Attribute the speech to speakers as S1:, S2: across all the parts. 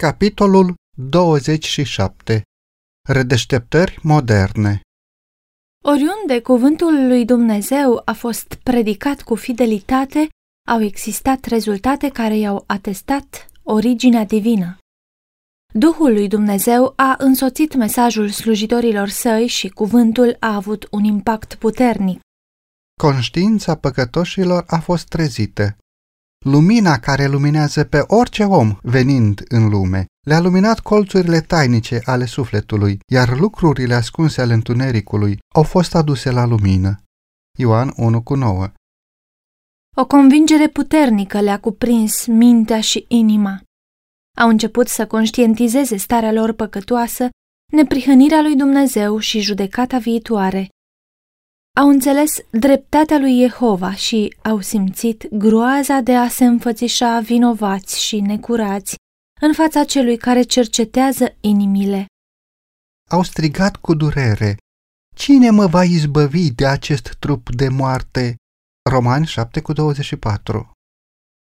S1: Capitolul 27 Redeșteptări moderne
S2: Oriunde cuvântul lui Dumnezeu a fost predicat cu fidelitate, au existat rezultate care i-au atestat originea divină. Duhul lui Dumnezeu a însoțit mesajul slujitorilor săi și cuvântul a avut un impact puternic.
S1: Conștiința păcătoșilor a fost trezită. Lumina care luminează pe orice om venind în lume le-a luminat colțurile tainice ale sufletului, iar lucrurile ascunse ale întunericului au fost aduse la lumină. Ioan 1 cu 9
S2: O convingere puternică le-a cuprins mintea și inima. Au început să conștientizeze starea lor păcătoasă, neprihănirea lui Dumnezeu și judecata viitoare au înțeles dreptatea lui Jehova și au simțit groaza de a se înfățișa vinovați și necurați în fața celui care cercetează inimile.
S1: Au strigat cu durere, Cine mă va izbăvi de acest trup de moarte? Romani 7 cu 24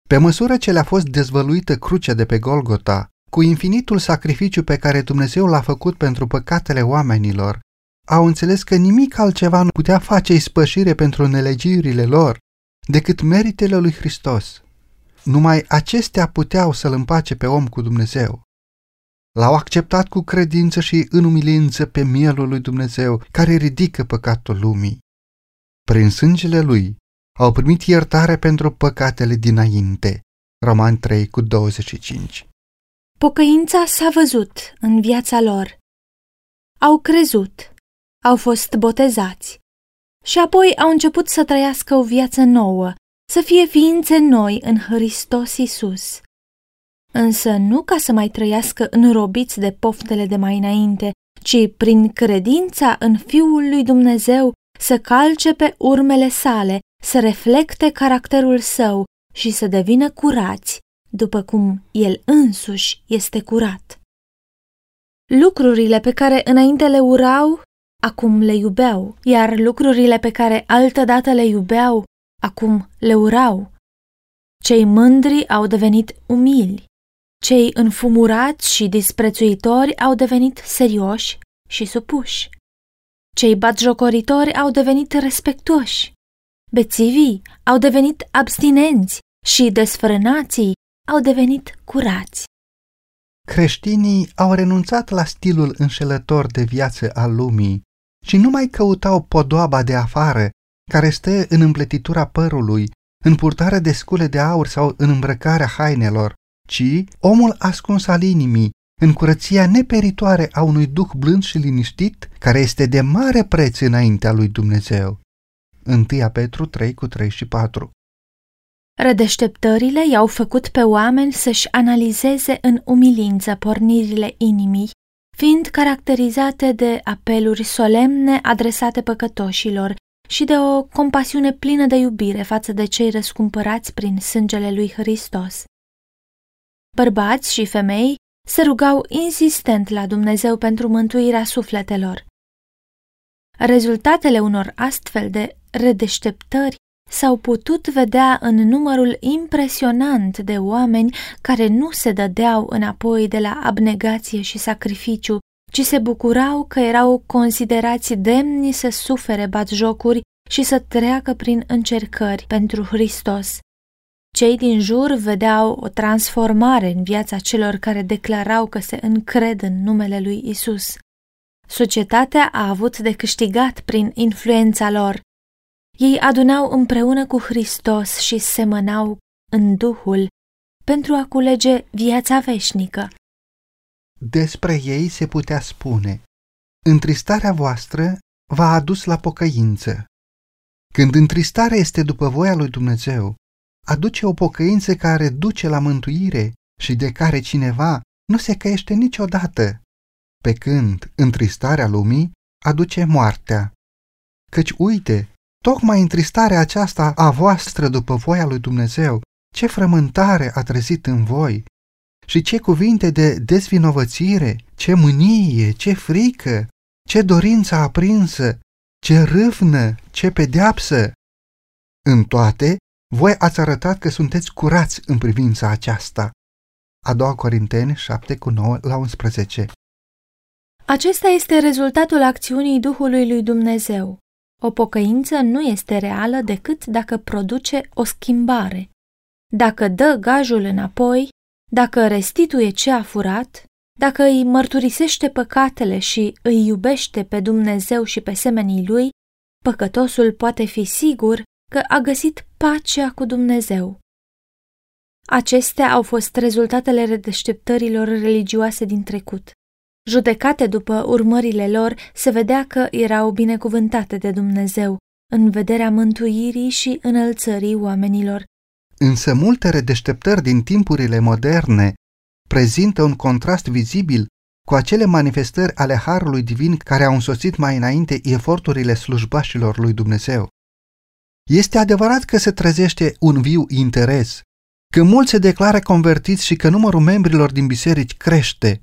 S1: Pe măsură ce le-a fost dezvăluită crucea de pe Golgota, cu infinitul sacrificiu pe care Dumnezeu l-a făcut pentru păcatele oamenilor, au înțeles că nimic altceva nu putea face ispășire pentru nelegiurile lor decât meritele lui Hristos. Numai acestea puteau să-l împace pe om cu Dumnezeu. L-au acceptat cu credință și în umilință pe mielul lui Dumnezeu, care ridică păcatul lumii. Prin sângele lui au primit iertare pentru păcatele dinainte. Roman 3 cu 25
S2: Pocăința s-a văzut în viața lor. Au crezut au fost botezați și apoi au început să trăiască o viață nouă, să fie ființe noi în Hristos Isus. Însă nu ca să mai trăiască înrobiți de poftele de mai înainte, ci prin credința în Fiul lui Dumnezeu să calce pe urmele sale, să reflecte caracterul său și să devină curați, după cum el însuși este curat. Lucrurile pe care înainte le urau acum le iubeau, iar lucrurile pe care altădată le iubeau, acum le urau. Cei mândri au devenit umili, cei înfumurați și disprețuitori au devenit serioși și supuși. Cei batjocoritori au devenit respectuoși, bețivii au devenit abstinenți și desfrânații au devenit curați.
S1: Creștinii au renunțat la stilul înșelător de viață al lumii și nu mai căutau podoaba de afară, care stă în împletitura părului, în purtarea de scule de aur sau în îmbrăcarea hainelor, ci omul ascuns al inimii, în curăția neperitoare a unui duh blând și liniștit, care este de mare preț înaintea lui Dumnezeu. 1 Petru 3 cu 3 și 4
S2: Rădeșteptările i-au făcut pe oameni să-și analizeze în umilință pornirile inimii fiind caracterizate de apeluri solemne adresate păcătoșilor și de o compasiune plină de iubire față de cei răscumpărați prin sângele lui Hristos. Bărbați și femei se rugau insistent la Dumnezeu pentru mântuirea sufletelor. Rezultatele unor astfel de redeșteptări s-au putut vedea în numărul impresionant de oameni care nu se dădeau înapoi de la abnegație și sacrificiu, ci se bucurau că erau considerați demni să sufere batjocuri și să treacă prin încercări pentru Hristos. Cei din jur vedeau o transformare în viața celor care declarau că se încred în numele lui Isus. Societatea a avut de câștigat prin influența lor, ei adunau împreună cu Hristos și semănau în Duhul pentru a culege viața veșnică.
S1: Despre ei se putea spune, întristarea voastră v-a adus la pocăință. Când întristarea este după voia lui Dumnezeu, aduce o pocăință care duce la mântuire și de care cineva nu se căiește niciodată, pe când întristarea lumii aduce moartea. Căci uite, Tocmai întristarea aceasta a voastră după voia lui Dumnezeu, ce frământare a trezit în voi și ce cuvinte de dezvinovățire, ce mânie, ce frică, ce dorință aprinsă, ce râvnă, ce pedeapsă. În toate, voi ați arătat că sunteți curați în privința aceasta. A doua Corinteni 7 cu 9 la 11.
S2: Acesta este rezultatul acțiunii Duhului lui Dumnezeu. O pocăință nu este reală decât dacă produce o schimbare. Dacă dă gajul înapoi, dacă restituie ce a furat, dacă îi mărturisește păcatele și îi iubește pe Dumnezeu și pe semenii lui, păcătosul poate fi sigur că a găsit pacea cu Dumnezeu. Acestea au fost rezultatele redeșteptărilor religioase din trecut. Judecate după urmările lor, se vedea că erau binecuvântate de Dumnezeu, în vederea mântuirii și înălțării oamenilor.
S1: Însă multe redeșteptări din timpurile moderne prezintă un contrast vizibil cu acele manifestări ale Harului Divin care au însoțit mai înainte eforturile slujbașilor lui Dumnezeu. Este adevărat că se trezește un viu interes, că mulți se declară convertiți și că numărul membrilor din biserici crește.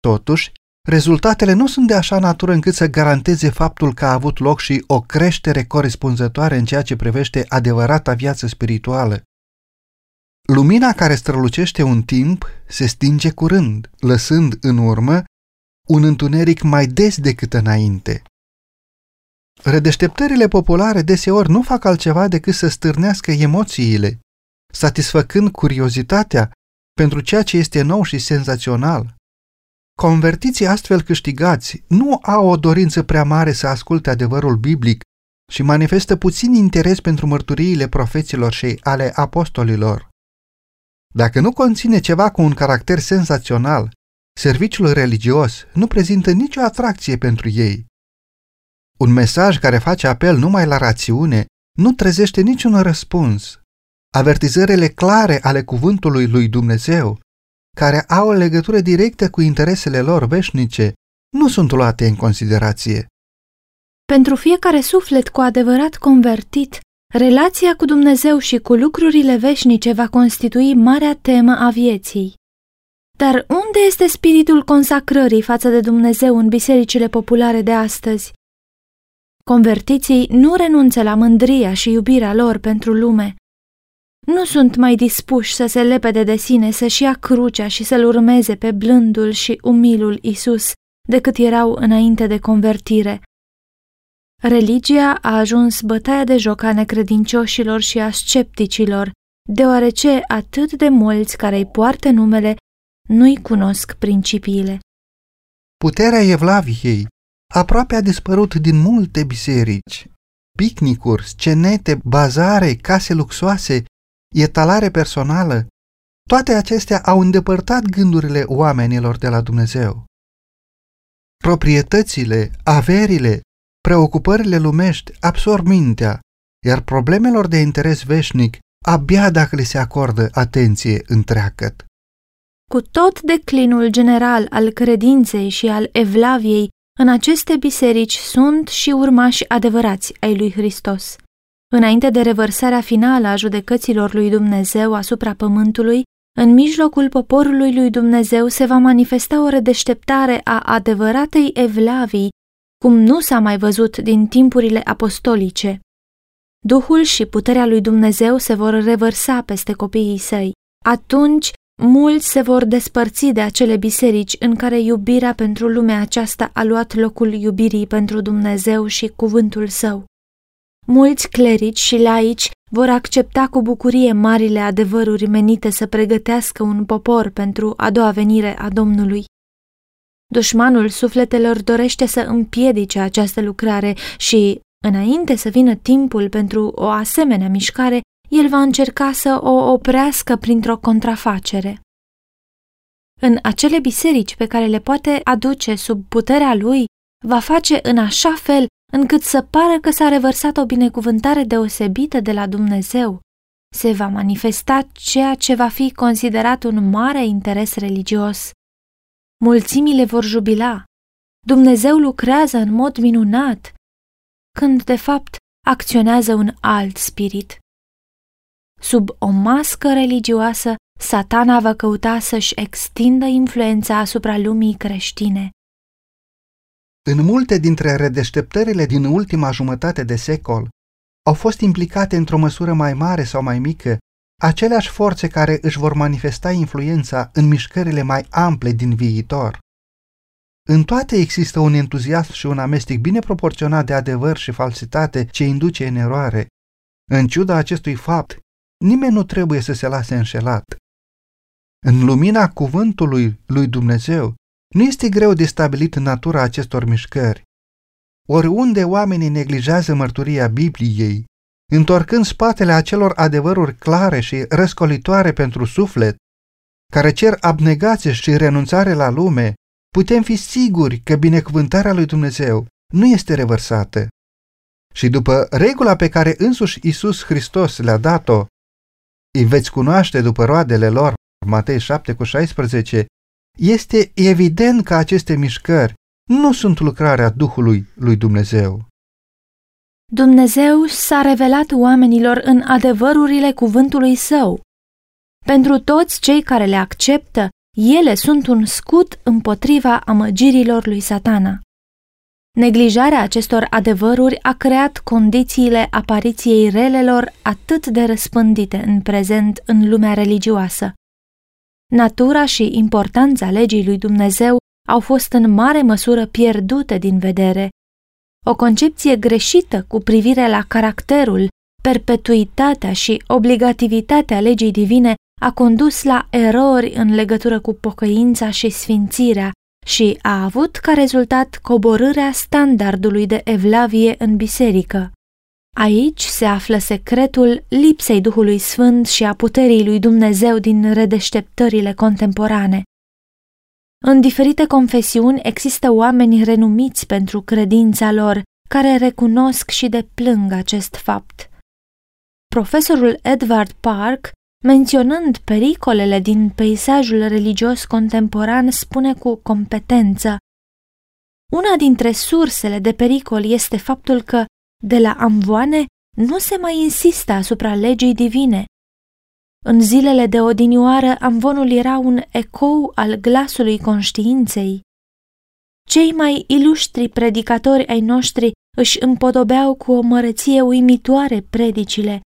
S1: Totuși, rezultatele nu sunt de așa natură încât să garanteze faptul că a avut loc și o creștere corespunzătoare în ceea ce privește adevărata viață spirituală. Lumina care strălucește un timp se stinge curând, lăsând în urmă un întuneric mai des decât înainte. Redeșteptările populare deseori nu fac altceva decât să stârnească emoțiile, satisfăcând curiozitatea pentru ceea ce este nou și senzațional. Convertiții astfel câștigați nu au o dorință prea mare să asculte adevărul biblic și manifestă puțin interes pentru mărturiile profeților și ale apostolilor. Dacă nu conține ceva cu un caracter senzațional, serviciul religios nu prezintă nicio atracție pentru ei. Un mesaj care face apel numai la rațiune nu trezește niciun răspuns. Avertizările clare ale cuvântului lui Dumnezeu, care au o legătură directă cu interesele lor veșnice, nu sunt luate în considerație.
S2: Pentru fiecare suflet cu adevărat convertit, relația cu Dumnezeu și cu lucrurile veșnice va constitui marea temă a vieții. Dar unde este spiritul consacrării față de Dumnezeu în bisericile populare de astăzi? Convertiții nu renunță la mândria și iubirea lor pentru lume. Nu sunt mai dispuși să se lepede de sine, să-și ia crucea și să-L urmeze pe blândul și umilul Isus, decât erau înainte de convertire. Religia a ajuns bătaia de joc a necredincioșilor și a scepticilor, deoarece atât de mulți care îi poartă numele nu-i cunosc principiile.
S1: Puterea Evlaviei aproape a dispărut din multe biserici. Picnicuri, scenete, bazare, case luxoase, etalare personală, toate acestea au îndepărtat gândurile oamenilor de la Dumnezeu. Proprietățile, averile, preocupările lumești absorb mintea, iar problemelor de interes veșnic abia dacă le se acordă atenție întreagăt.
S2: Cu tot declinul general al credinței și al evlaviei, în aceste biserici sunt și urmași adevărați ai lui Hristos. Înainte de revărsarea finală a judecăților lui Dumnezeu asupra pământului, în mijlocul poporului lui Dumnezeu se va manifesta o redeșteptare a adevăratei evlavii, cum nu s-a mai văzut din timpurile apostolice. Duhul și puterea lui Dumnezeu se vor revărsa peste copiii săi. Atunci Mulți se vor despărți de acele biserici în care iubirea pentru lumea aceasta a luat locul iubirii pentru Dumnezeu și cuvântul său. Mulți clerici și laici vor accepta cu bucurie marile adevăruri menite să pregătească un popor pentru a doua venire a Domnului. Dușmanul sufletelor dorește să împiedice această lucrare și, înainte să vină timpul pentru o asemenea mișcare, el va încerca să o oprească printr-o contrafacere. În acele biserici pe care le poate aduce sub puterea lui, va face în așa fel încât să pară că s-a revărsat o binecuvântare deosebită de la Dumnezeu. Se va manifesta ceea ce va fi considerat un mare interes religios. Mulțimile vor jubila. Dumnezeu lucrează în mod minunat, când de fapt acționează un alt spirit. Sub o mască religioasă, satana va căuta să-și extindă influența asupra lumii creștine.
S1: În multe dintre redeșteptările din ultima jumătate de secol, au fost implicate într-o măsură mai mare sau mai mică aceleași forțe care își vor manifesta influența în mișcările mai ample din viitor. În toate există un entuziasm și un amestec bine proporționat de adevăr și falsitate ce induce în eroare. În ciuda acestui fapt, nimeni nu trebuie să se lase înșelat. În lumina cuvântului lui Dumnezeu, nu este greu de stabilit natura acestor mișcări. Oriunde oamenii neglijează mărturia Bibliei, întorcând spatele acelor adevăruri clare și răscolitoare pentru suflet, care cer abnegație și renunțare la lume, putem fi siguri că binecuvântarea lui Dumnezeu nu este revărsată. Și după regula pe care însuși Isus Hristos le-a dat-o, îi veți cunoaște după roadele lor, Matei 7 cu 16, este evident că aceste mișcări nu sunt lucrarea Duhului lui Dumnezeu.
S2: Dumnezeu s-a revelat oamenilor în adevărurile cuvântului său. Pentru toți cei care le acceptă, ele sunt un scut împotriva amăgirilor lui satana. Neglijarea acestor adevăruri a creat condițiile apariției relelor atât de răspândite în prezent în lumea religioasă. Natura și importanța legii lui Dumnezeu au fost în mare măsură pierdute din vedere. O concepție greșită cu privire la caracterul, perpetuitatea și obligativitatea legii divine a condus la erori în legătură cu pocăința și sfințirea și a avut ca rezultat coborârea standardului de evlavie în biserică. Aici se află secretul lipsei Duhului Sfânt și a puterii lui Dumnezeu din redeșteptările contemporane. În diferite confesiuni există oameni renumiți pentru credința lor, care recunosc și deplâng acest fapt. Profesorul Edward Park, menționând pericolele din peisajul religios contemporan, spune cu competență Una dintre sursele de pericol este faptul că, de la amvoane, nu se mai insistă asupra legii divine, în zilele de odinioară, amvonul era un ecou al glasului conștiinței. Cei mai iluștri predicatori ai noștri își împodobeau cu o mărăție uimitoare predicile,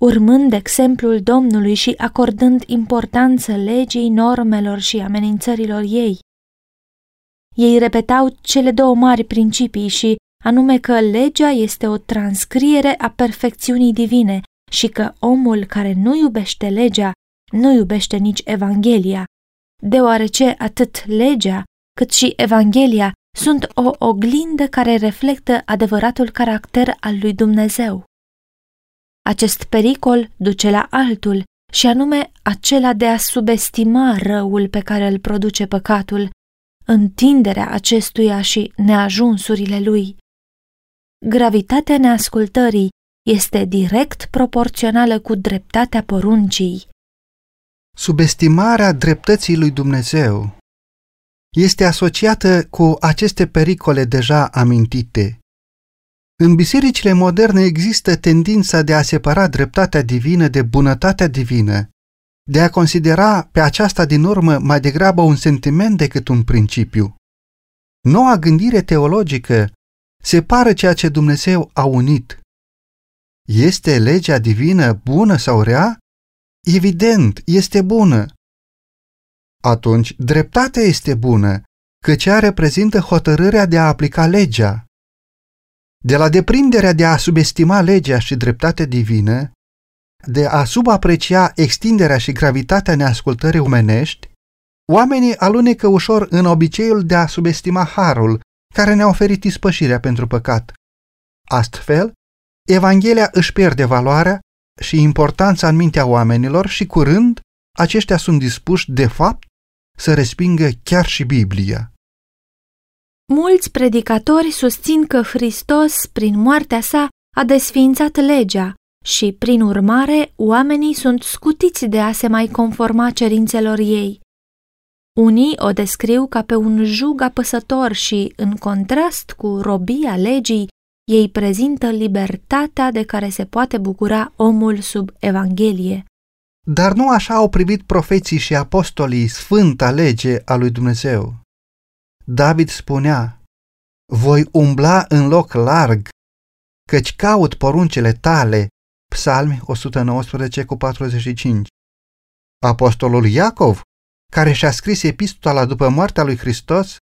S2: urmând exemplul Domnului și acordând importanță legii, normelor și amenințărilor ei. Ei repetau cele două mari principii și anume că legea este o transcriere a perfecțiunii divine și că omul care nu iubește legea nu iubește nici Evanghelia, deoarece atât legea cât și Evanghelia sunt o oglindă care reflectă adevăratul caracter al lui Dumnezeu. Acest pericol duce la altul, și anume acela de a subestima răul pe care îl produce păcatul, întinderea acestuia și neajunsurile lui. Gravitatea neascultării este direct proporțională cu dreptatea poruncii.
S1: Subestimarea dreptății lui Dumnezeu este asociată cu aceste pericole deja amintite. În bisericile moderne există tendința de a separa dreptatea divină de bunătatea divină, de a considera pe aceasta din urmă mai degrabă un sentiment decât un principiu. Noua gândire teologică separă ceea ce Dumnezeu a unit este legea divină bună sau rea? Evident, este bună. Atunci, dreptatea este bună, căci ea reprezintă hotărârea de a aplica legea. De la deprinderea de a subestima legea și dreptatea divină, de a subaprecia extinderea și gravitatea neascultării omenești, oamenii alunecă ușor în obiceiul de a subestima harul care ne-a oferit ispășirea pentru păcat. Astfel, Evanghelia își pierde valoarea și importanța în mintea oamenilor și curând aceștia sunt dispuși, de fapt, să respingă chiar și Biblia.
S2: Mulți predicatori susțin că Hristos, prin moartea sa, a desființat legea și, prin urmare, oamenii sunt scutiți de a se mai conforma cerințelor ei. Unii o descriu ca pe un jug apăsător și, în contrast cu robia legii, ei prezintă libertatea de care se poate bucura omul sub Evanghelie.
S1: Dar nu așa au privit profeții și apostolii sfânta lege a lui Dumnezeu. David spunea, voi umbla în loc larg, căci caut poruncele tale, Psalmi 119 cu 45. Apostolul Iacov, care și-a scris epistola după moartea lui Hristos,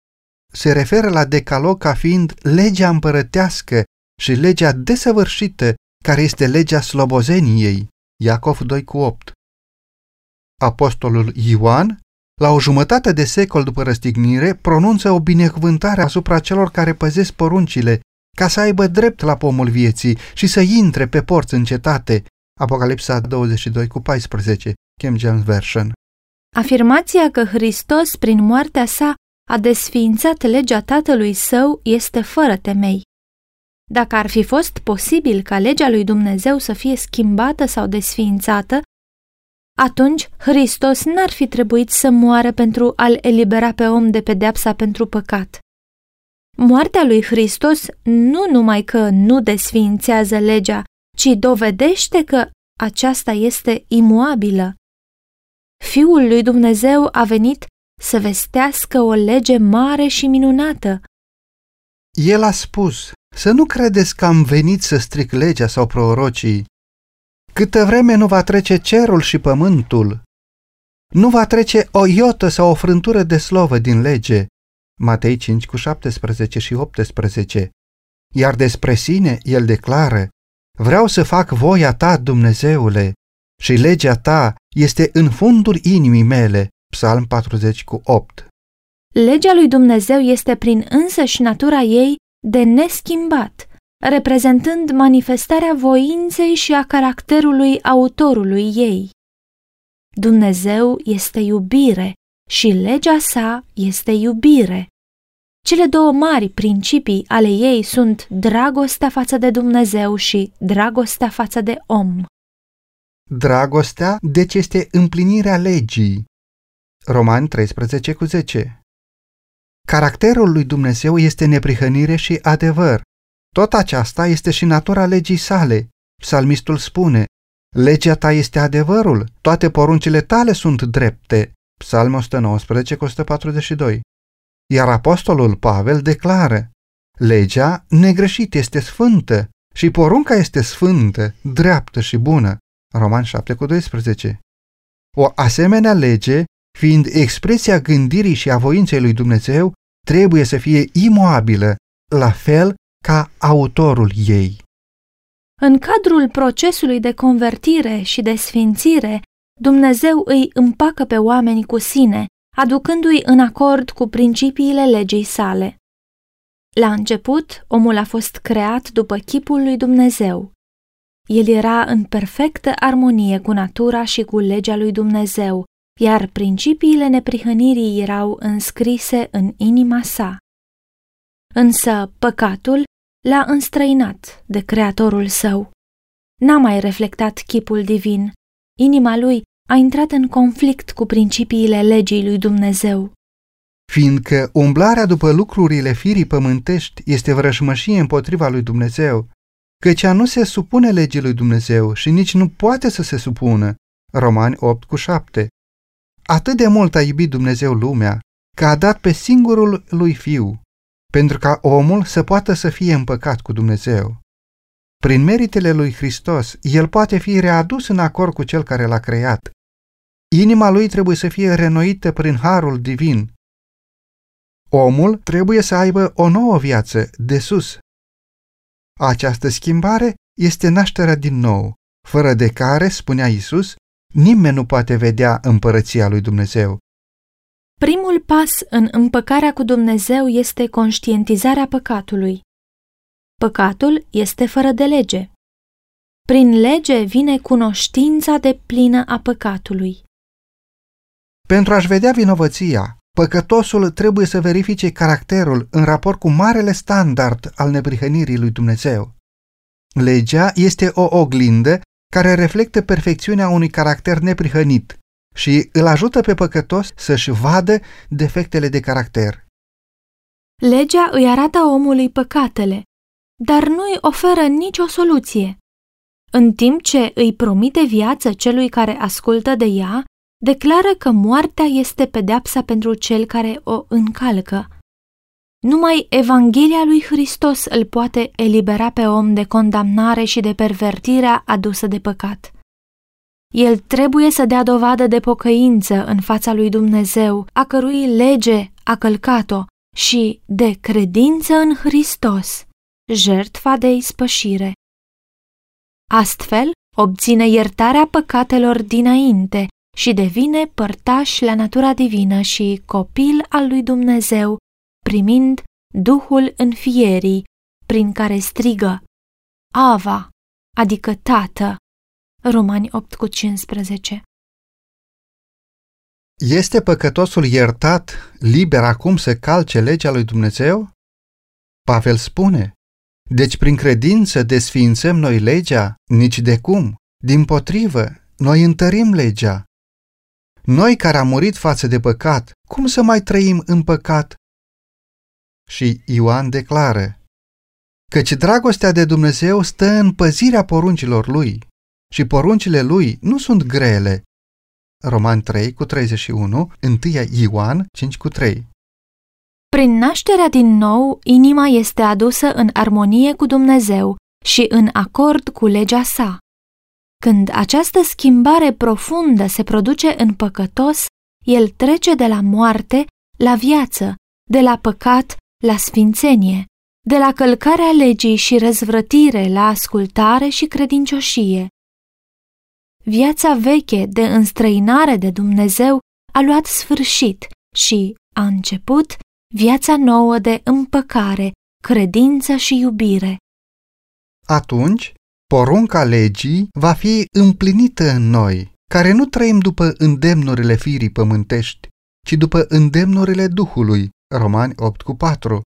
S1: se referă la decalog ca fiind legea împărătească și legea desăvârșită, care este legea slobozeniei. Iacov 2 cu 8. Apostolul Ioan, la o jumătate de secol după răstignire, pronunță o binecuvântare asupra celor care păzesc poruncile, ca să aibă drept la pomul vieții și să intre pe porți în cetate. Apocalipsa 22 cu 14, King James Version.
S2: Afirmația că Hristos, prin moartea sa, a desființat legea tatălui său este fără temei. Dacă ar fi fost posibil ca legea lui Dumnezeu să fie schimbată sau desființată, atunci Hristos n-ar fi trebuit să moară pentru a-l elibera pe om de pedeapsa pentru păcat. Moartea lui Hristos nu numai că nu desființează legea, ci dovedește că aceasta este imuabilă. Fiul lui Dumnezeu a venit să vestească o lege mare și minunată.
S1: El a spus, să nu credeți că am venit să stric legea sau prorocii. Câtă vreme nu va trece cerul și pământul, nu va trece o iotă sau o frântură de slovă din lege. Matei 5 cu 17 și 18. Iar despre sine el declară, vreau să fac voia ta, Dumnezeule, și legea ta este în fundul inimii mele. Psalm 40 cu 8.
S2: Legea lui Dumnezeu este prin însăși natura ei de neschimbat, reprezentând manifestarea voinței și a caracterului autorului ei. Dumnezeu este iubire și legea sa este iubire. Cele două mari principii ale ei sunt dragostea față de Dumnezeu și dragostea față de om.
S1: Dragostea, deci, este împlinirea legii. Roman 13 cu 10 Caracterul lui Dumnezeu este neprihănire și adevăr. Tot aceasta este și natura legii sale. Psalmistul spune, Legea ta este adevărul, toate poruncile tale sunt drepte. Psalm 119 cu 142 Iar apostolul Pavel declară, Legea negreșit este sfântă și porunca este sfântă, dreaptă și bună. Roman 7 cu 12 O asemenea lege fiind expresia gândirii și a voinței lui Dumnezeu, trebuie să fie imoabilă, la fel ca autorul ei.
S2: În cadrul procesului de convertire și de sfințire, Dumnezeu îi împacă pe oameni cu sine, aducându-i în acord cu principiile legii sale. La început, omul a fost creat după chipul lui Dumnezeu. El era în perfectă armonie cu natura și cu legea lui Dumnezeu, iar principiile neprihănirii erau înscrise în inima sa. Însă păcatul l-a înstrăinat de creatorul său. N-a mai reflectat chipul divin. Inima lui a intrat în conflict cu principiile legii lui Dumnezeu.
S1: Fiindcă umblarea după lucrurile firii pământești este vrăjmășie împotriva lui Dumnezeu, căci ea nu se supune legii lui Dumnezeu și nici nu poate să se supună. Romani 8 cu 7 Atât de mult a iubit Dumnezeu lumea, că a dat pe singurul lui Fiu, pentru ca omul să poată să fie împăcat cu Dumnezeu. Prin meritele lui Hristos, el poate fi readus în acord cu cel care l-a creat. Inima lui trebuie să fie renoită prin harul divin. Omul trebuie să aibă o nouă viață de sus. Această schimbare este nașterea din nou, fără de care, spunea Isus, Nimeni nu poate vedea împărăția lui Dumnezeu.
S2: Primul pas în împăcarea cu Dumnezeu este conștientizarea păcatului. Păcatul este fără de lege. Prin lege vine cunoștința de plină a păcatului.
S1: Pentru a-și vedea vinovăția, păcătosul trebuie să verifice caracterul în raport cu marele standard al neprihănirii lui Dumnezeu. Legea este o oglindă care reflectă perfecțiunea unui caracter neprihănit și îl ajută pe păcătos să-și vadă defectele de caracter.
S2: Legea îi arată omului păcatele, dar nu îi oferă nicio soluție. În timp ce îi promite viață celui care ascultă de ea, declară că moartea este pedeapsa pentru cel care o încalcă. Numai Evanghelia lui Hristos îl poate elibera pe om de condamnare și de pervertirea adusă de păcat. El trebuie să dea dovadă de pocăință în fața lui Dumnezeu, a cărui lege a călcat-o, și de credință în Hristos, jertfa de ispășire. Astfel, obține iertarea păcatelor dinainte și devine părtaș la natura divină și copil al lui Dumnezeu, primind Duhul înfierii, prin care strigă Ava, adică Tată. Romani 8 cu 15
S1: Este păcătosul iertat, liber acum să calce legea lui Dumnezeu? Pavel spune, deci prin credință desființăm noi legea? Nici de cum. Din potrivă, noi întărim legea. Noi care am murit față de păcat, cum să mai trăim în păcat? Și Ioan declară, căci dragostea de Dumnezeu stă în păzirea poruncilor lui și poruncile lui nu sunt grele. Roman 3 cu 31, 1 Ioan 5 cu 3.
S2: Prin nașterea din nou, inima este adusă în armonie cu Dumnezeu și în acord cu legea sa. Când această schimbare profundă se produce în păcătos, el trece de la moarte la viață, de la păcat la sfințenie, de la călcarea legii și răzvrătire la ascultare și credincioșie. Viața veche de înstrăinare de Dumnezeu a luat sfârșit și a început viața nouă de împăcare, credință și iubire.
S1: Atunci, porunca legii va fi împlinită în noi, care nu trăim după îndemnurile firii pământești, ci după îndemnurile Duhului, Romani 8 cu 4,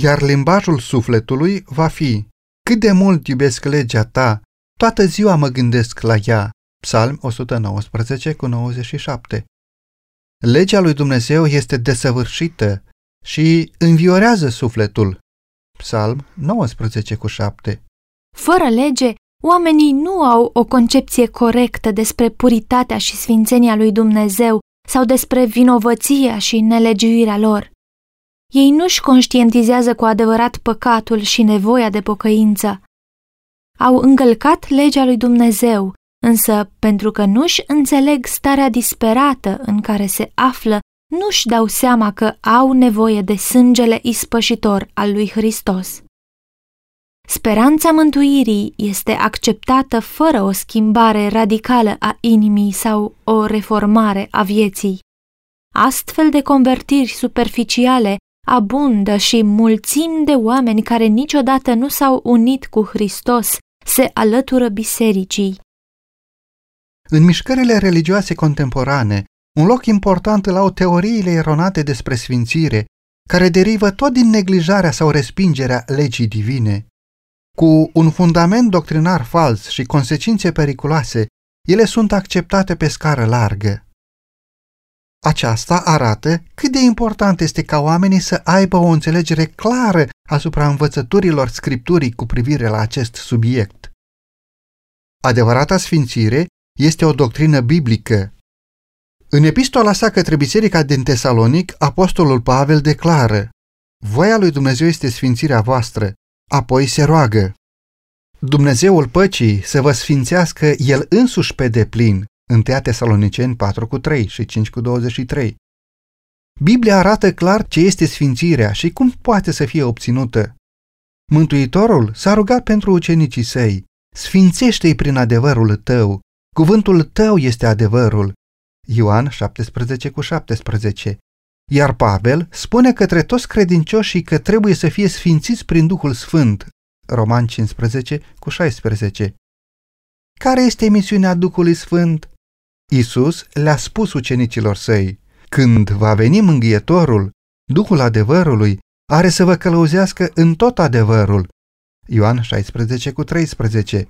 S1: iar limbajul sufletului va fi Cât de mult iubesc legea ta, toată ziua mă gândesc la ea, Psalm 119 cu 97. Legea lui Dumnezeu este desăvârșită și înviorează sufletul. Psalm 19 cu 7.
S2: Fără lege, oamenii nu au o concepție corectă despre puritatea și sfințenia lui Dumnezeu sau despre vinovăția și nelegiuirea lor. Ei nu-și conștientizează cu adevărat păcatul și nevoia de pocăință. Au încălcat legea lui Dumnezeu, însă pentru că nu-și înțeleg starea disperată în care se află, nu-și dau seama că au nevoie de sângele ispășitor al lui Hristos. Speranța mântuirii este acceptată fără o schimbare radicală a inimii sau o reformare a vieții. Astfel de convertiri superficiale abundă și mulțimi de oameni care niciodată nu s-au unit cu Hristos se alătură bisericii.
S1: În mișcările religioase contemporane, un loc important îl au teoriile eronate despre sfințire, care derivă tot din neglijarea sau respingerea legii divine. Cu un fundament doctrinar fals și consecințe periculoase, ele sunt acceptate pe scară largă. Aceasta arată cât de important este ca oamenii să aibă o înțelegere clară asupra învățăturilor scripturii cu privire la acest subiect. Adevărata sfințire este o doctrină biblică. În epistola sa către biserica din Tesalonic, apostolul Pavel declară Voia lui Dumnezeu este sfințirea voastră, apoi se roagă. Dumnezeul păcii să vă sfințească El însuși pe deplin, 1 Tesaloniceni 4 cu 3 și 5 cu 23. Biblia arată clar ce este sfințirea și cum poate să fie obținută. Mântuitorul s-a rugat pentru ucenicii săi, sfințește-i prin adevărul tău, cuvântul tău este adevărul. Ioan 17 cu 17. Iar Pavel spune către toți credincioșii că trebuie să fie sfințiți prin Duhul Sfânt. Roman 15 cu 16. Care este misiunea Duhului Sfânt? Isus le-a spus ucenicilor săi, când va veni mângâietorul, Duhul adevărului, are să vă călăuzească în tot adevărul. Ioan 16 cu 13.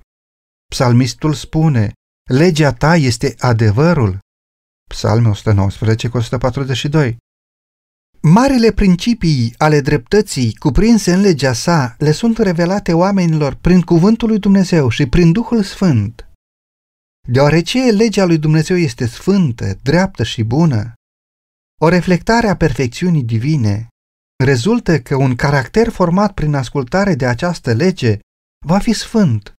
S1: Psalmistul spune, legea ta este adevărul. Psalm 119 cu 142. Marile principii ale dreptății cuprinse în legea sa le sunt revelate oamenilor prin cuvântul lui Dumnezeu și prin Duhul Sfânt. Deoarece legea lui Dumnezeu este sfântă, dreaptă și bună, o reflectare a perfecțiunii divine, rezultă că un caracter format prin ascultare de această lege va fi sfânt.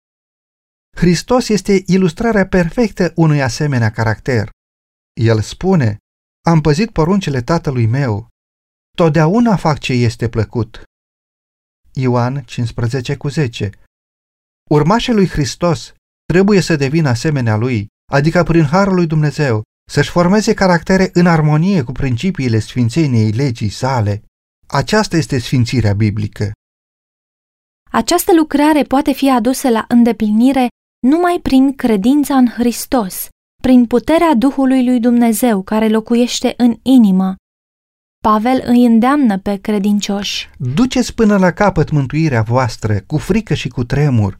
S1: Hristos este ilustrarea perfectă unui asemenea caracter. El spune, am păzit poruncile tatălui meu, totdeauna fac ce este plăcut. Ioan 15 cu 10 Urmașii lui Hristos trebuie să devină asemenea lui, adică prin harul lui Dumnezeu, să-și formeze caractere în armonie cu principiile sfințeniei legii sale. Aceasta este sfințirea biblică.
S2: Această lucrare poate fi adusă la îndeplinire numai prin credința în Hristos, prin puterea Duhului lui Dumnezeu care locuiește în inimă. Pavel îi îndeamnă pe credincioși.
S1: Duceți până la capăt mântuirea voastră, cu frică și cu tremur,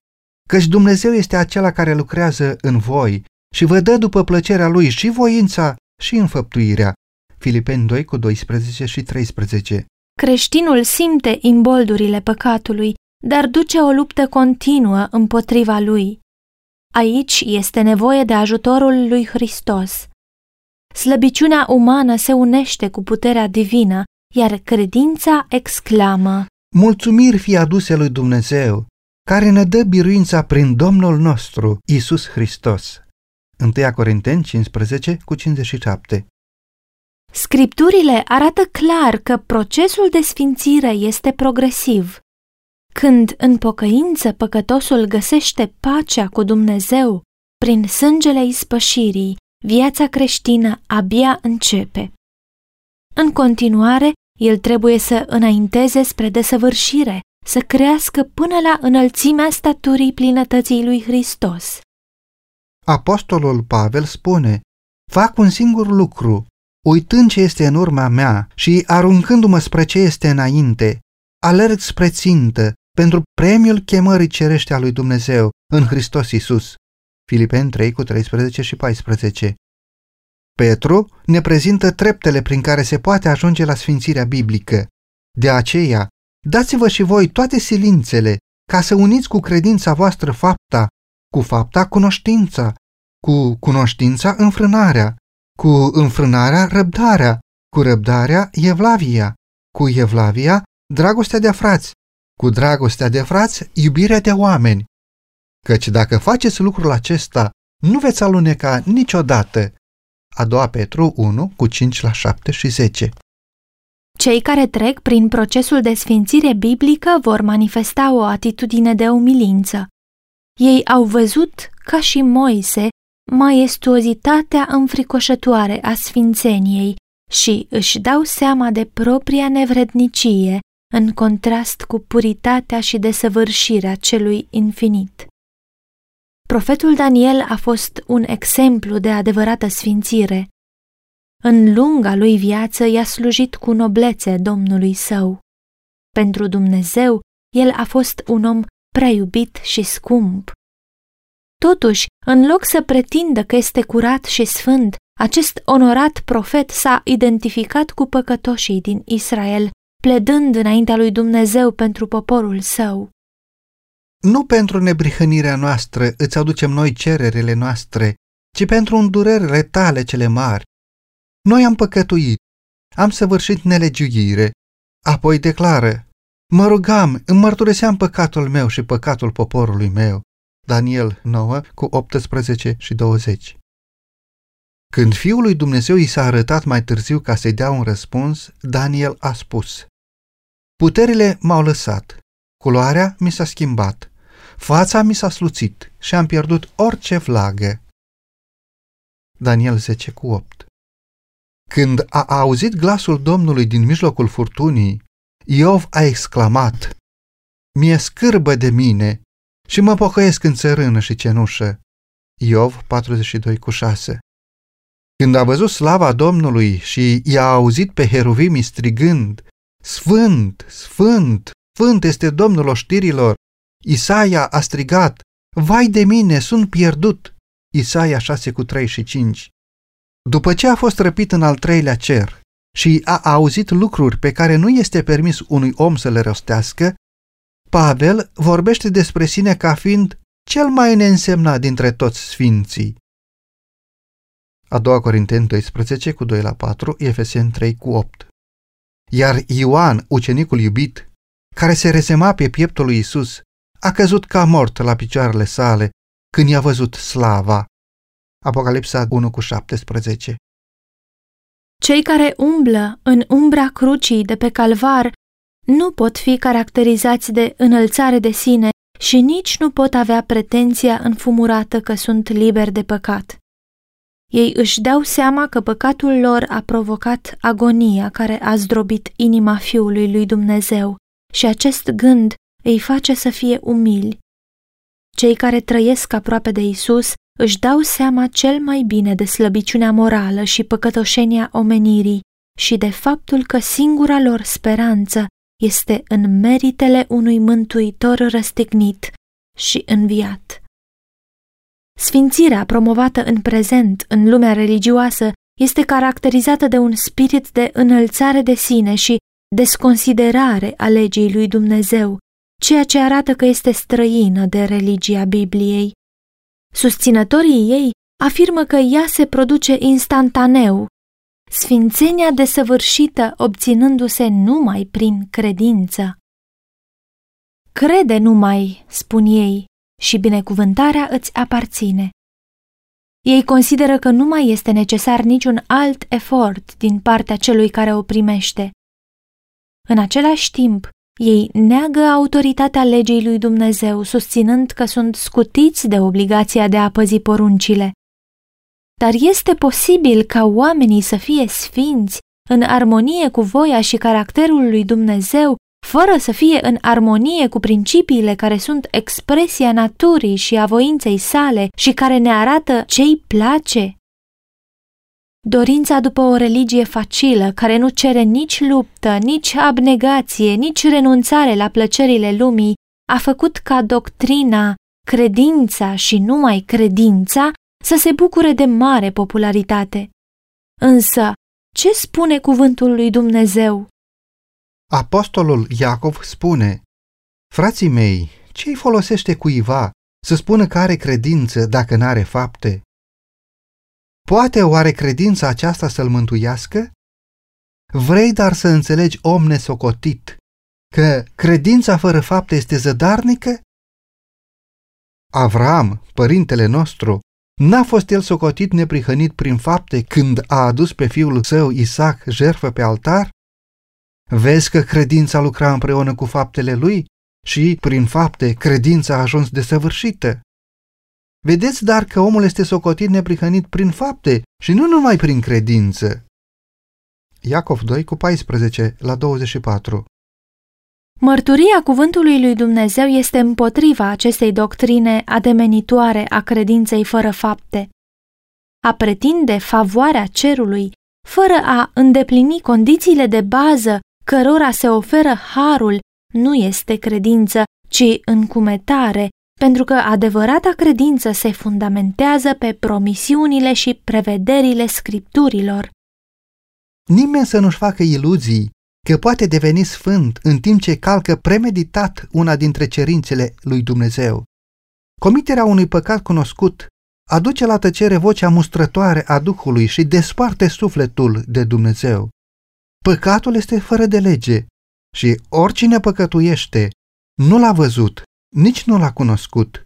S1: căci Dumnezeu este acela care lucrează în voi și vă dă după plăcerea Lui și voința și înfăptuirea. Filipeni 2 cu 12 și 13
S2: Creștinul simte imboldurile păcatului, dar duce o luptă continuă împotriva lui. Aici este nevoie de ajutorul lui Hristos. Slăbiciunea umană se unește cu puterea divină, iar credința exclamă.
S1: Mulțumiri fie aduse lui Dumnezeu, care ne dă biruința prin Domnul nostru, Isus Hristos. 1 Corinteni 15 cu 57
S2: Scripturile arată clar că procesul de sfințire este progresiv. Când în pocăință păcătosul găsește pacea cu Dumnezeu prin sângele ispășirii, viața creștină abia începe. În continuare, el trebuie să înainteze spre desăvârșire, să crească până la înălțimea staturii plinătății lui Hristos.
S1: Apostolul Pavel spune, fac un singur lucru, uitând ce este în urma mea și aruncându-mă spre ce este înainte, alerg spre țintă pentru premiul chemării cerește a lui Dumnezeu în Hristos Isus. Filipeni 3 cu 13 și 14 Petru ne prezintă treptele prin care se poate ajunge la sfințirea biblică. De aceea, dați-vă și voi toate silințele ca să uniți cu credința voastră fapta, cu fapta cunoștința, cu cunoștința înfrânarea, cu înfrânarea răbdarea, cu răbdarea evlavia, cu evlavia dragostea de frați, cu dragostea de frați iubirea de oameni. Căci dacă faceți lucrul acesta, nu veți aluneca niciodată. A doua Petru 1 cu 5 la 7 și 10
S2: Cei care trec prin procesul de sfințire biblică vor manifesta o atitudine de umilință. Ei au văzut, ca și Moise, maestuozitatea înfricoșătoare a sfințeniei și își dau seama de propria nevrednicie în contrast cu puritatea și desăvârșirea celui infinit. Profetul Daniel a fost un exemplu de adevărată sfințire. În lunga lui viață i-a slujit cu noblețe Domnului său. Pentru Dumnezeu, el a fost un om prea iubit și scump. Totuși, în loc să pretindă că este curat și sfânt, acest onorat profet s-a identificat cu păcătoșii din Israel, pledând înaintea lui Dumnezeu pentru poporul său.
S1: Nu pentru nebrihănirea noastră îți aducem noi cererile noastre, ci pentru îndurările tale cele mari. Noi am păcătuit, am săvârșit nelegiuire, apoi declară, mă rugam, îmi mărturiseam păcatul meu și păcatul poporului meu. Daniel 9 cu 18 și 20 Când Fiul lui Dumnezeu i s-a arătat mai târziu ca să-i dea un răspuns, Daniel a spus, Puterile m-au lăsat, culoarea mi s-a schimbat, fața mi s-a sluțit și am pierdut orice vlagă. Daniel 10 cu 8 Când a auzit glasul Domnului din mijlocul furtunii, Iov a exclamat, Mie scârbă de mine și mă pocăiesc în țărână și cenușă. Iov 42 cu 6 Când a văzut slava Domnului și i-a auzit pe heruvimii strigând, Sfânt, sfânt, sfânt este Domnul oștirilor, Isaia a strigat, Vai de mine, sunt pierdut! Isaia 6 cu 3 și 5 După ce a fost răpit în al treilea cer și a auzit lucruri pe care nu este permis unui om să le rostească, Pavel vorbește despre sine ca fiind cel mai neînsemnat dintre toți sfinții. A doua Corinteni 12 cu 2 la 4, Efeseni 3 cu 8. iar Ioan, ucenicul iubit, care se rezema pe pieptul lui Isus, a căzut ca mort la picioarele sale când i-a văzut slava. Apocalipsa 1 cu 17
S2: Cei care umblă în umbra crucii de pe calvar nu pot fi caracterizați de înălțare de sine și nici nu pot avea pretenția înfumurată că sunt liberi de păcat. Ei își dau seama că păcatul lor a provocat agonia care a zdrobit inima Fiului lui Dumnezeu și acest gând îi face să fie umili. Cei care trăiesc aproape de Isus își dau seama cel mai bine de slăbiciunea morală și păcătoșenia omenirii și de faptul că singura lor speranță este în meritele unui mântuitor răstignit și înviat. Sfințirea promovată în prezent în lumea religioasă este caracterizată de un spirit de înălțare de sine și desconsiderare a legii lui Dumnezeu, ceea ce arată că este străină de religia Bibliei. Susținătorii ei afirmă că ea se produce instantaneu, sfințenia desăvârșită obținându-se numai prin credință. Crede numai, spun ei, și binecuvântarea îți aparține. Ei consideră că nu mai este necesar niciun alt efort din partea celui care o primește. În același timp, ei neagă autoritatea legii lui Dumnezeu, susținând că sunt scutiți de obligația de a păzi poruncile. Dar este posibil ca oamenii să fie sfinți, în armonie cu voia și caracterul lui Dumnezeu, fără să fie în armonie cu principiile care sunt expresia naturii și a voinței sale și care ne arată ce-i place. Dorința după o religie facilă, care nu cere nici luptă, nici abnegație, nici renunțare la plăcerile lumii, a făcut ca doctrina, credința și numai credința să se bucure de mare popularitate. Însă, ce spune cuvântul lui Dumnezeu?
S1: Apostolul Iacov spune, Frații mei, ce îi folosește cuiva să spună că are credință dacă n-are fapte? Poate oare credința aceasta să-l mântuiască? Vrei dar să înțelegi, om nesocotit, că credința fără fapte este zădarnică? Avram, părintele nostru, n-a fost el socotit neprihănit prin fapte când a adus pe fiul său Isaac jertfă pe altar? Vezi că credința lucra împreună cu faptele lui și, prin fapte, credința a ajuns desăvârșită. Vedeți dar că omul este socotit neprihănit prin fapte și nu numai prin credință. Iacov 2 cu 14 la 24
S2: Mărturia cuvântului lui Dumnezeu este împotriva acestei doctrine ademenitoare a credinței fără fapte. A pretinde favoarea cerului, fără a îndeplini condițiile de bază cărora se oferă harul, nu este credință, ci încumetare, pentru că adevărata credință se fundamentează pe promisiunile și prevederile scripturilor.
S1: Nimeni să nu-și facă iluzii că poate deveni sfânt în timp ce calcă premeditat una dintre cerințele lui Dumnezeu. Comiterea unui păcat cunoscut aduce la tăcere vocea mustrătoare a Duhului și desparte sufletul de Dumnezeu. Păcatul este fără de lege și oricine păcătuiește nu l-a văzut, nici nu l-a cunoscut.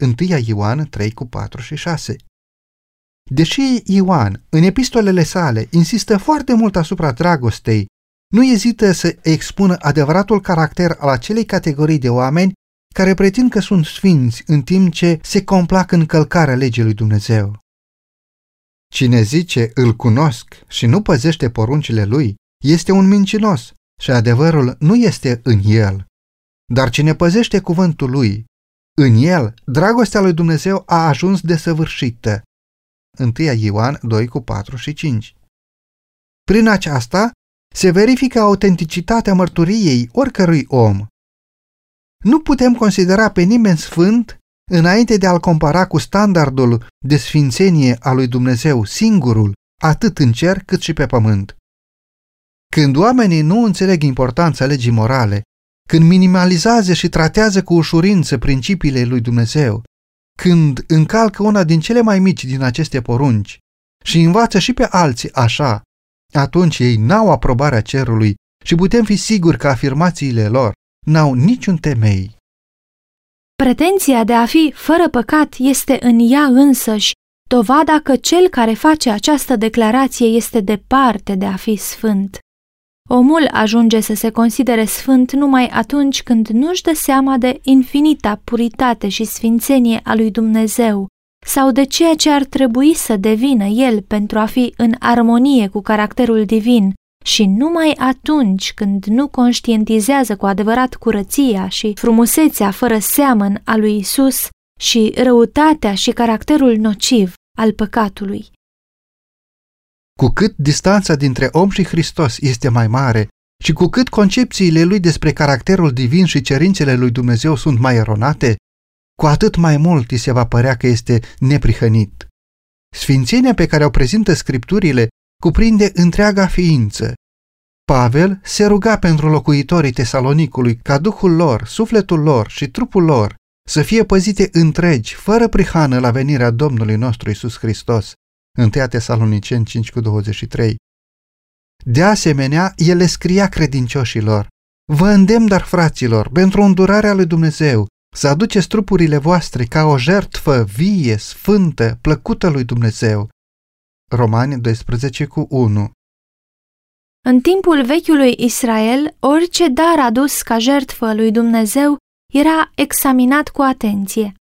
S1: 1 Ioan 3 cu 4 și 6 Deși Ioan, în epistolele sale, insistă foarte mult asupra dragostei, nu ezită să expună adevăratul caracter al acelei categorii de oameni care pretind că sunt sfinți în timp ce se complac în călcarea legii lui Dumnezeu. Cine zice îl cunosc și nu păzește poruncile lui, este un mincinos și adevărul nu este în el. Dar cine păzește cuvântul lui, în el, dragostea lui Dumnezeu a ajuns desăvârșită. 1 Ioan 2 cu 4 și 5 Prin aceasta se verifică autenticitatea mărturiei oricărui om. Nu putem considera pe nimeni sfânt înainte de a-l compara cu standardul de sfințenie a lui Dumnezeu singurul, atât în cer cât și pe pământ. Când oamenii nu înțeleg importanța legii morale, când minimalizează și tratează cu ușurință principiile lui Dumnezeu, când încalcă una din cele mai mici din aceste porunci și învață și pe alții așa, atunci ei n-au aprobarea cerului și putem fi siguri că afirmațiile lor n-au niciun temei.
S2: Pretenția de a fi fără păcat este în ea însăși dovada că cel care face această declarație este departe de a fi sfânt. Omul ajunge să se considere sfânt numai atunci când nu-și dă seama de infinita puritate și sfințenie a lui Dumnezeu sau de ceea ce ar trebui să devină el pentru a fi în armonie cu caracterul divin și numai atunci când nu conștientizează cu adevărat curăția și frumusețea fără seamăn a lui Isus și răutatea și caracterul nociv al păcatului.
S1: Cu cât distanța dintre om și Hristos este mai mare și cu cât concepțiile lui despre caracterul divin și cerințele lui Dumnezeu sunt mai eronate, cu atât mai mult îi se va părea că este neprihănit. Sfințenia pe care o prezintă scripturile cuprinde întreaga ființă. Pavel se ruga pentru locuitorii Tesalonicului ca duhul lor, sufletul lor și trupul lor să fie păzite întregi, fără prihană la venirea Domnului nostru Isus Hristos. 1 Tesaloniceni 5 cu 23. De asemenea, el scria credincioșilor, Vă îndemn, dar fraților, pentru îndurarea lui Dumnezeu, să aduceți trupurile voastre ca o jertfă vie, sfântă, plăcută lui Dumnezeu. Romani 12 cu 1
S2: În timpul vechiului Israel, orice dar adus ca jertfă lui Dumnezeu era examinat cu atenție.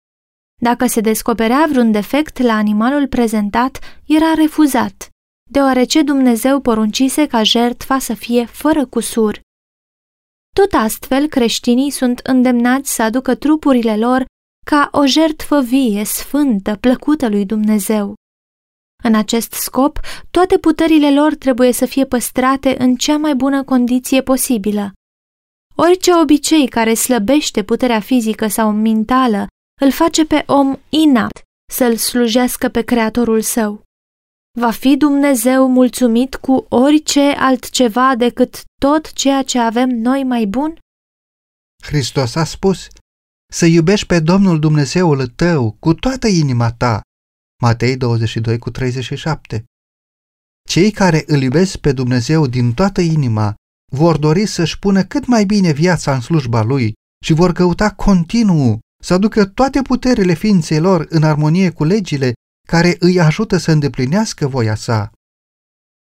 S2: Dacă se descoperea vreun defect la animalul prezentat, era refuzat, deoarece Dumnezeu poruncise ca jertfa să fie fără cusur. Tot astfel, creștinii sunt îndemnați să aducă trupurile lor ca o jertfă vie, sfântă, plăcută lui Dumnezeu. În acest scop, toate puterile lor trebuie să fie păstrate în cea mai bună condiție posibilă. Orice obicei care slăbește puterea fizică sau mentală îl face pe om inapt să-l slujească pe Creatorul său. Va fi Dumnezeu mulțumit cu orice altceva decât tot ceea ce avem noi mai bun?
S1: Hristos a spus, să iubești pe Domnul Dumnezeul tău cu toată inima ta. Matei 22 cu 37 Cei care îl iubesc pe Dumnezeu din toată inima vor dori să-și pună cât mai bine viața în slujba Lui și vor căuta continuu să aducă toate puterile ființei lor în armonie cu legile care îi ajută să îndeplinească voia sa.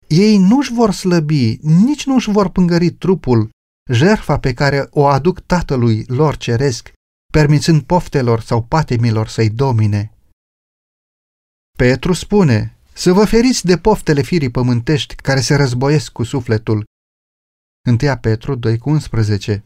S1: Ei nu-și vor slăbi, nici nu-și vor pângări trupul, jerfa pe care o aduc tatălui lor ceresc, permițând poftelor sau patemilor să-i domine. Petru spune, să vă feriți de poftele firii pământești care se războiesc cu sufletul. 1 Petru 2,11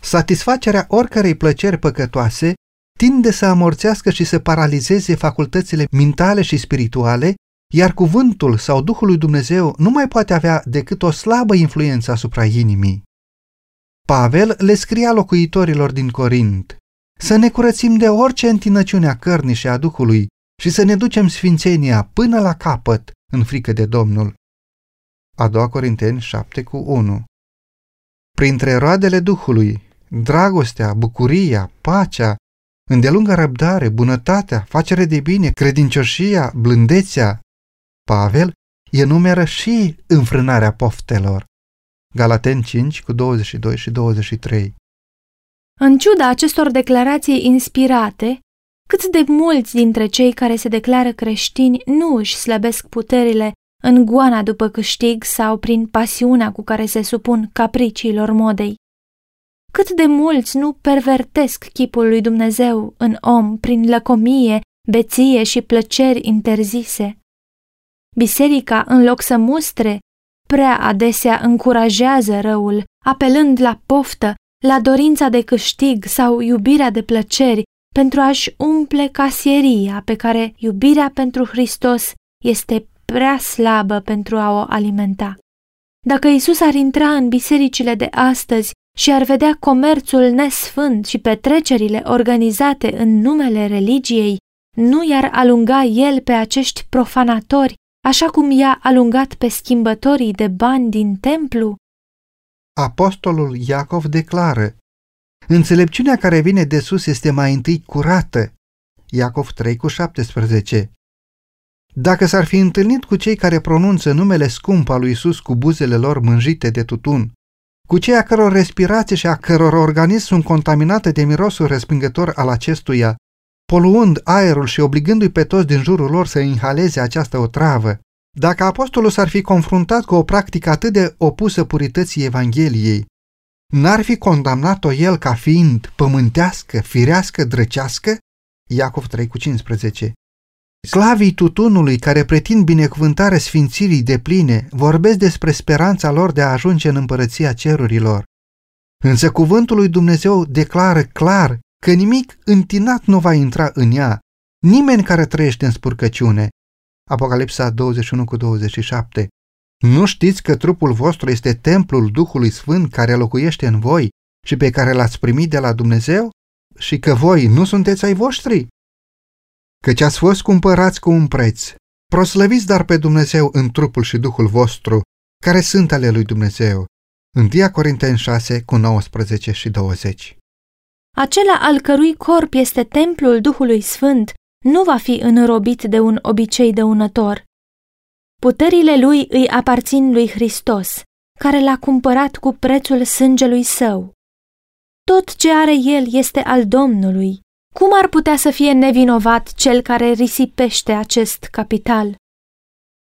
S1: Satisfacerea oricărei plăceri păcătoase tinde să amorțească și să paralizeze facultățile mentale și spirituale, iar cuvântul sau Duhul lui Dumnezeu nu mai poate avea decât o slabă influență asupra inimii. Pavel le scria locuitorilor din Corint să ne curățim de orice întinăciune a cărnii și a Duhului și să ne ducem sfințenia până la capăt în frică de Domnul. A doua Corinteni 7 cu 1 Printre roadele Duhului, dragostea, bucuria, pacea, îndelungă răbdare, bunătatea, facere de bine, credincioșia, blândețea. Pavel enumeră și înfrânarea poftelor. Galaten 5 cu 22 și 23
S2: În ciuda acestor declarații inspirate, cât de mulți dintre cei care se declară creștini nu își slăbesc puterile în goana după câștig sau prin pasiunea cu care se supun capriciilor modei. Cât de mulți nu pervertesc chipul lui Dumnezeu în om prin lăcomie, beție și plăceri interzise. Biserica, în loc să mustre, prea adesea încurajează răul, apelând la poftă, la dorința de câștig sau iubirea de plăceri pentru a-și umple casieria pe care iubirea pentru Hristos este prea slabă pentru a o alimenta. Dacă Isus ar intra în bisericile de astăzi și ar vedea comerțul nesfânt și petrecerile organizate în numele religiei, nu i-ar alunga el pe acești profanatori, așa cum i-a alungat pe schimbătorii de bani din templu?
S1: Apostolul Iacov declară, Înțelepciunea care vine de sus este mai întâi curată. Iacov 3 cu 17. Dacă s-ar fi întâlnit cu cei care pronunță numele scump al lui Isus cu buzele lor mânjite de tutun, cu cei a căror respirație și a căror organism sunt contaminate de mirosul respingător al acestuia, poluând aerul și obligându-i pe toți din jurul lor să inhaleze această otravă, dacă apostolul s-ar fi confruntat cu o practică atât de opusă purității Evangheliei, n-ar fi condamnat-o el ca fiind pământească, firească, drăcească? Iacov 3 cu 15. Slavii tutunului care pretind binecuvântare sfințirii de pline vorbesc despre speranța lor de a ajunge în împărăția cerurilor. Însă cuvântul lui Dumnezeu declară clar că nimic întinat nu va intra în ea, nimeni care trăiește în spurcăciune. Apocalipsa 21 cu 27. Nu știți că trupul vostru este templul Duhului Sfânt care locuiește în voi și pe care l-ați primit de la Dumnezeu? Și că voi nu sunteți ai voștri? Căci ați fost cumpărați cu un preț. Proslăviți dar pe Dumnezeu în trupul și Duhul vostru, care sunt ale lui Dumnezeu. 1 Corinteni 6 cu 19 și 20
S2: Acela al cărui corp este templul Duhului Sfânt nu va fi înrobit de un obicei dăunător. Puterile lui îi aparțin lui Hristos, care l-a cumpărat cu prețul sângelui său. Tot ce are el este al Domnului. Cum ar putea să fie nevinovat cel care risipește acest capital?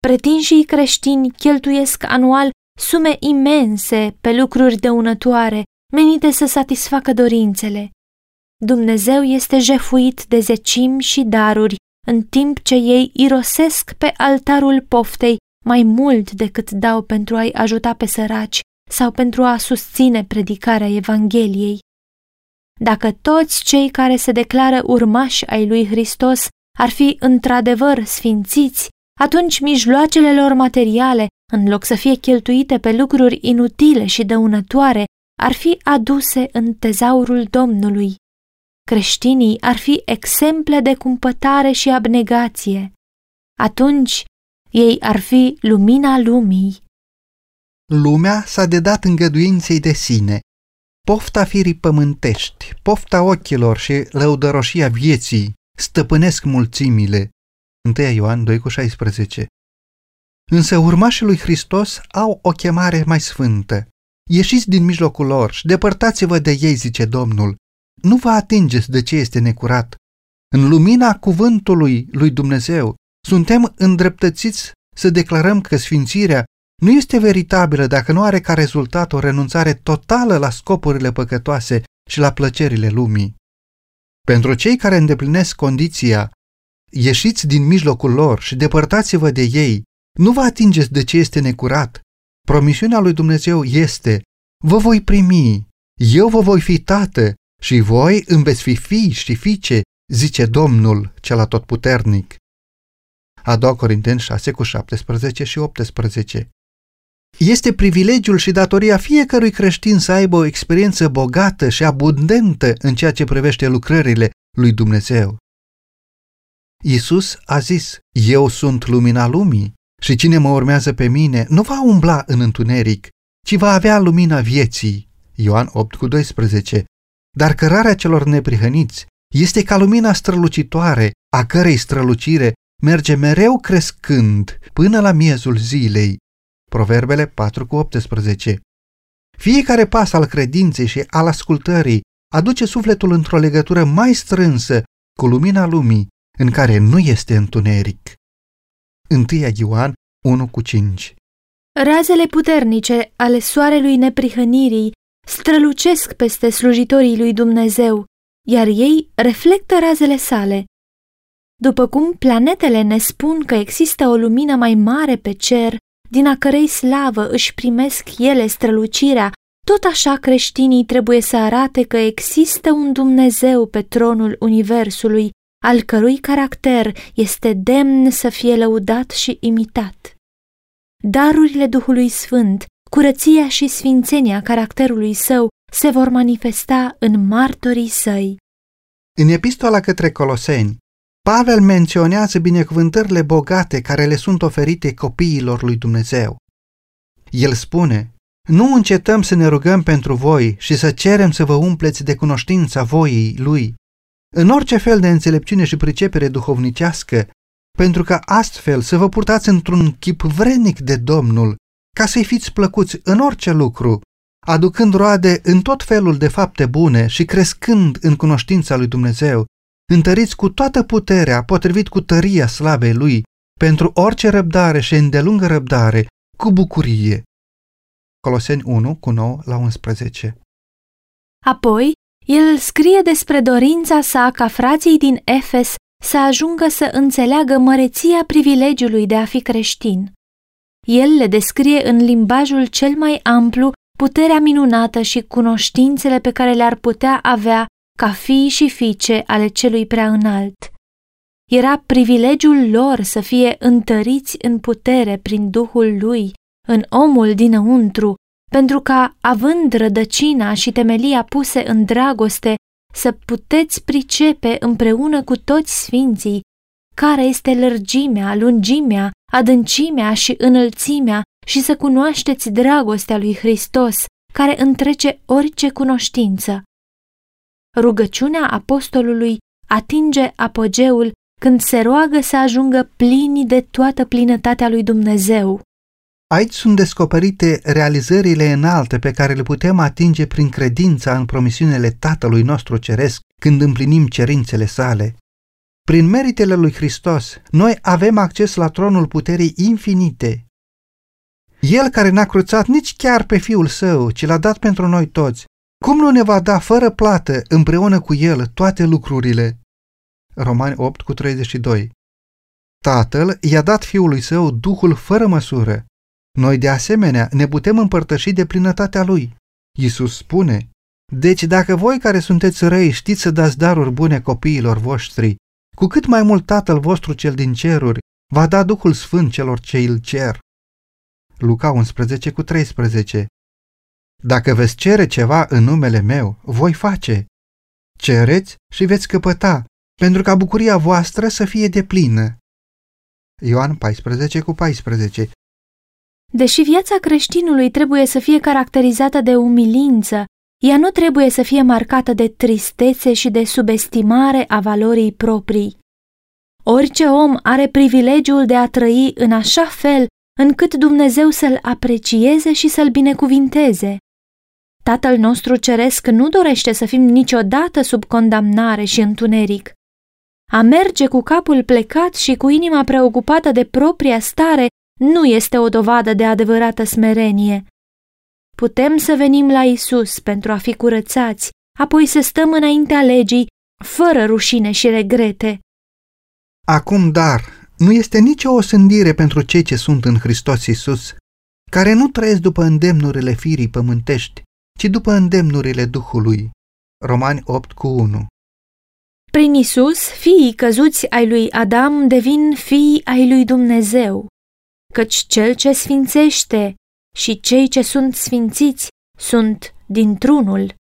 S2: Pretinșii creștini cheltuiesc anual sume imense pe lucruri dăunătoare menite să satisfacă dorințele. Dumnezeu este jefuit de zecimi și daruri, în timp ce ei irosesc pe altarul poftei mai mult decât dau pentru a-i ajuta pe săraci sau pentru a susține predicarea Evangheliei. Dacă toți cei care se declară urmași ai lui Hristos ar fi într-adevăr sfințiți, atunci mijloacele lor materiale, în loc să fie cheltuite pe lucruri inutile și dăunătoare, ar fi aduse în tezaurul Domnului. Creștinii ar fi exemple de cumpătare și abnegație. Atunci ei ar fi lumina lumii.
S1: Lumea s-a dedat îngăduinței de sine. Pofta firii pământești, pofta ochilor și lăudăroșia vieții stăpânesc mulțimile. 1 Ioan 2,16 Însă urmașii lui Hristos au o chemare mai sfântă. Ieșiți din mijlocul lor și depărtați-vă de ei, zice Domnul. Nu vă atingeți de ce este necurat. În lumina cuvântului lui Dumnezeu suntem îndreptățiți să declarăm că sfințirea nu este veritabilă dacă nu are ca rezultat o renunțare totală la scopurile păcătoase și la plăcerile lumii. Pentru cei care îndeplinesc condiția, ieșiți din mijlocul lor și depărtați-vă de ei, nu vă atingeți de ce este necurat, Promisiunea lui Dumnezeu este, vă voi primi, eu vă voi fi tată și voi îmi veți fi fii și fiice, zice Domnul cel atotputernic. A doua Corinteni 6 cu 17 și 18 Este privilegiul și datoria fiecărui creștin să aibă o experiență bogată și abundentă în ceea ce privește lucrările lui Dumnezeu. Iisus a zis, eu sunt lumina lumii. Și cine mă urmează pe mine nu va umbla în întuneric, ci va avea lumina vieții. Ioan 8 cu 12. Dar cărarea celor neprihăniți este ca lumina strălucitoare, a cărei strălucire merge mereu crescând până la miezul zilei. Proverbele 4 cu 18. Fiecare pas al credinței și al ascultării aduce sufletul într-o legătură mai strânsă cu lumina lumii, în care nu este întuneric. 1 Ioan 1 cu 5
S2: Razele puternice ale soarelui neprihănirii strălucesc peste slujitorii lui Dumnezeu, iar ei reflectă razele sale. După cum planetele ne spun că există o lumină mai mare pe cer, din a cărei slavă își primesc ele strălucirea, tot așa creștinii trebuie să arate că există un Dumnezeu pe tronul Universului al cărui caracter este demn să fie lăudat și imitat. Darurile Duhului Sfânt, curăția și sfințenia caracterului său se vor manifesta în martorii săi.
S1: În epistola către Coloseni, Pavel menționează binecuvântările bogate care le sunt oferite copiilor lui Dumnezeu. El spune, nu încetăm să ne rugăm pentru voi și să cerem să vă umpleți de cunoștința voii lui, în orice fel de înțelepciune și pricepere duhovnicească, pentru că astfel să vă purtați într-un chip vrednic de Domnul, ca să-i fiți plăcuți în orice lucru, aducând roade în tot felul de fapte bune și crescând în cunoștința lui Dumnezeu, întăriți cu toată puterea, potrivit cu tăria slavei lui, pentru orice răbdare și îndelungă răbdare, cu bucurie. Coloseni 1, cu 9 la 11
S2: Apoi, el scrie despre dorința sa ca frații din Efes să ajungă să înțeleagă măreția privilegiului de a fi creștin. El le descrie în limbajul cel mai amplu puterea minunată și cunoștințele pe care le-ar putea avea ca fii și fiice ale celui prea înalt. Era privilegiul lor să fie întăriți în putere prin Duhul lui, în omul dinăuntru, pentru ca, având rădăcina și temelia puse în dragoste, să puteți pricepe împreună cu toți sfinții care este lărgimea, lungimea, adâncimea și înălțimea și să cunoașteți dragostea lui Hristos, care întrece orice cunoștință. Rugăciunea apostolului atinge apogeul când se roagă să ajungă plini de toată plinătatea lui Dumnezeu.
S1: Aici sunt descoperite realizările înalte pe care le putem atinge prin credința în promisiunile Tatălui nostru Ceresc când împlinim cerințele sale. Prin meritele lui Hristos, noi avem acces la tronul puterii infinite. El care n-a cruțat nici chiar pe Fiul Său, ci l-a dat pentru noi toți, cum nu ne va da fără plată împreună cu El toate lucrurile? Romani 8 cu 32 Tatăl i-a dat Fiului Său Duhul fără măsură. Noi de asemenea ne putem împărtăși de plinătatea Lui. Iisus spune, Deci dacă voi care sunteți răi știți să dați daruri bune copiilor voștri, cu cât mai mult Tatăl vostru cel din ceruri va da Duhul Sfânt celor ce îl cer. Luca 11 cu 13 Dacă veți cere ceva în numele meu, voi face. Cereți și veți căpăta, pentru ca bucuria voastră să fie deplină. Ioan 14 cu 14
S2: Deși viața creștinului trebuie să fie caracterizată de umilință, ea nu trebuie să fie marcată de tristețe și de subestimare a valorii proprii. Orice om are privilegiul de a trăi în așa fel încât Dumnezeu să-l aprecieze și să-l binecuvinteze. Tatăl nostru ceresc nu dorește să fim niciodată sub condamnare și întuneric. A merge cu capul plecat și cu inima preocupată de propria stare nu este o dovadă de adevărată smerenie. Putem să venim la Isus pentru a fi curățați, apoi să stăm înaintea legii, fără rușine și regrete.
S1: Acum, dar, nu este nicio osândire pentru cei ce sunt în Hristos Isus, care nu trăiesc după îndemnurile firii pământești, ci după îndemnurile Duhului. Romani 8 cu 1
S2: Prin Isus, fiii căzuți ai lui Adam devin fii ai lui Dumnezeu căci cel ce sfințește și cei ce sunt sfințiți sunt dintr-unul.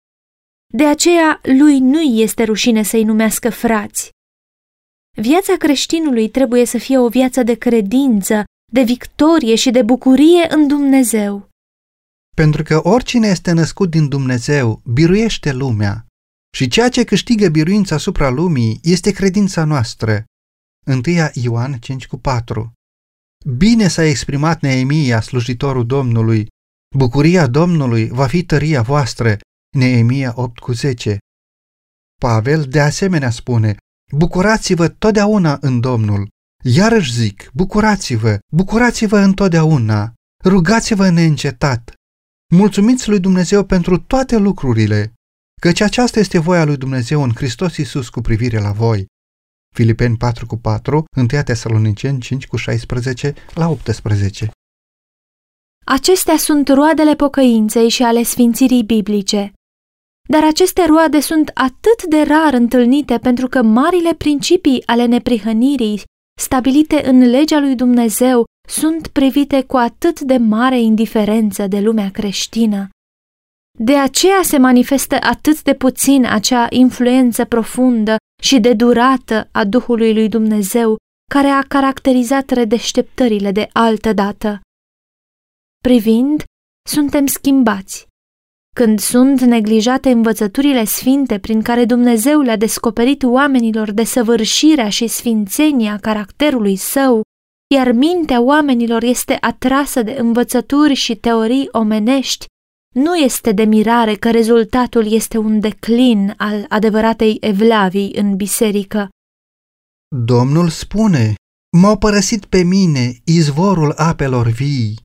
S2: De aceea lui nu este rușine să-i numească frați. Viața creștinului trebuie să fie o viață de credință, de victorie și de bucurie în Dumnezeu.
S1: Pentru că oricine este născut din Dumnezeu biruiește lumea și ceea ce câștigă biruința asupra lumii este credința noastră. 1 Ioan 5 cu 4 Bine s-a exprimat Neemia, slujitorul Domnului. Bucuria Domnului va fi tăria voastră. Neemia 8 cu 10. Pavel de asemenea spune, bucurați-vă totdeauna în Domnul. Iarăși zic, bucurați-vă, bucurați-vă întotdeauna, rugați-vă neîncetat. Mulțumiți lui Dumnezeu pentru toate lucrurile, căci aceasta este voia lui Dumnezeu în Hristos Iisus cu privire la voi. Filipeni 4 cu 4, 1 Tesaloniceni 5 cu 16 la 18.
S2: Acestea sunt roadele pocăinței și ale sfințirii biblice. Dar aceste roade sunt atât de rar întâlnite pentru că marile principii ale neprihănirii, stabilite în legea lui Dumnezeu, sunt privite cu atât de mare indiferență de lumea creștină. De aceea se manifestă atât de puțin acea influență profundă și de durată a Duhului lui Dumnezeu care a caracterizat redeșteptările de altă dată. Privind, suntem schimbați. Când sunt neglijate învățăturile sfinte prin care Dumnezeu le-a descoperit oamenilor desăvârșirea și sfințenia caracterului său, iar mintea oamenilor este atrasă de învățături și teorii omenești, nu este de mirare că rezultatul este un declin al adevăratei evlavii în biserică.
S1: Domnul spune, m-au părăsit pe mine izvorul apelor vii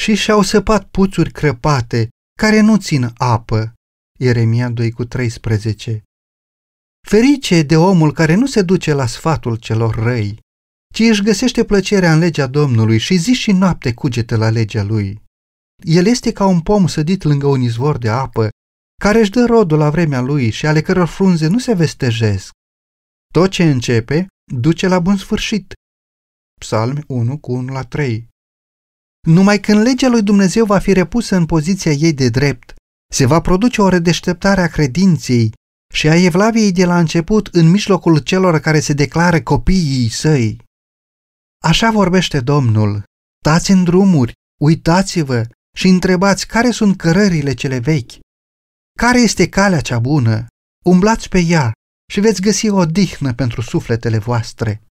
S1: și și-au săpat puțuri crăpate care nu țin apă. Ieremia 2 cu 13 Ferice de omul care nu se duce la sfatul celor răi, ci își găsește plăcerea în legea Domnului și zi și noapte cugete la legea lui. El este ca un pom sădit lângă un izvor de apă, care își dă rodul la vremea lui și ale căror frunze nu se vestejesc. Tot ce începe, duce la bun sfârșit. Psalmi 1 cu 1 la 3 Numai când legea lui Dumnezeu va fi repusă în poziția ei de drept, se va produce o redeșteptare a credinței și a evlaviei de la început în mijlocul celor care se declară copiii săi. Așa vorbește Domnul, stați în drumuri, uitați-vă și întrebați care sunt cărările cele vechi. Care este calea cea bună? Umblați pe ea și veți găsi o dihnă pentru sufletele voastre.